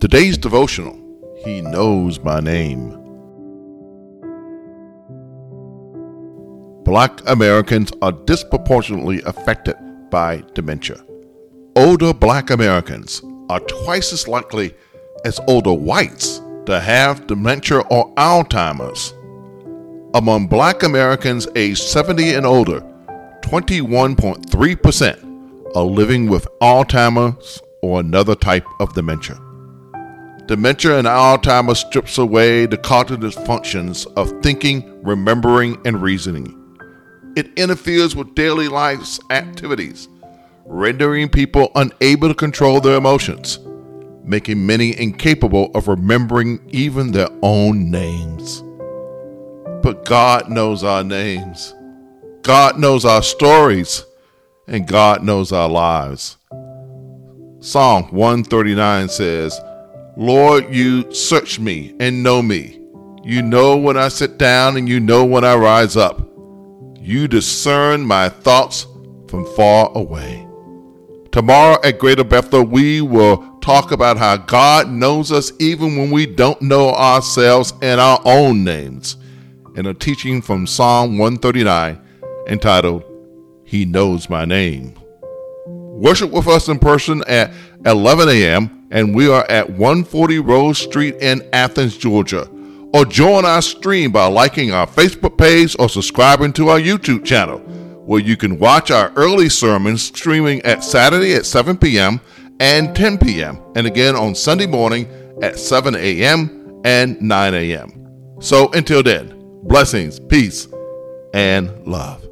Today's devotional He Knows My Name. Black Americans are disproportionately affected by dementia. Older black Americans are twice as likely as older whites to have dementia or Alzheimer's. Among black Americans aged 70 and older, 21.3% are living with Alzheimer's or another type of dementia. Dementia and Alzheimer's strips away the cognitive functions of thinking, remembering, and reasoning. It interferes with daily life's activities, rendering people unable to control their emotions, making many incapable of remembering even their own names. But God knows our names. God knows our stories, and God knows our lives. Psalm 139 says, Lord, you search me and know me. You know when I sit down and you know when I rise up. You discern my thoughts from far away. Tomorrow at Greater Bethel, we will talk about how God knows us even when we don't know ourselves and our own names in a teaching from Psalm 139 entitled, He Knows My Name. Worship with us in person at 11 a.m and we are at 140 Rose Street in Athens, Georgia. Or join our stream by liking our Facebook page or subscribing to our YouTube channel, where you can watch our early sermons streaming at Saturday at 7 p.m. and 10 p.m., and again on Sunday morning at 7 a.m. and 9 a.m. So until then, blessings, peace, and love.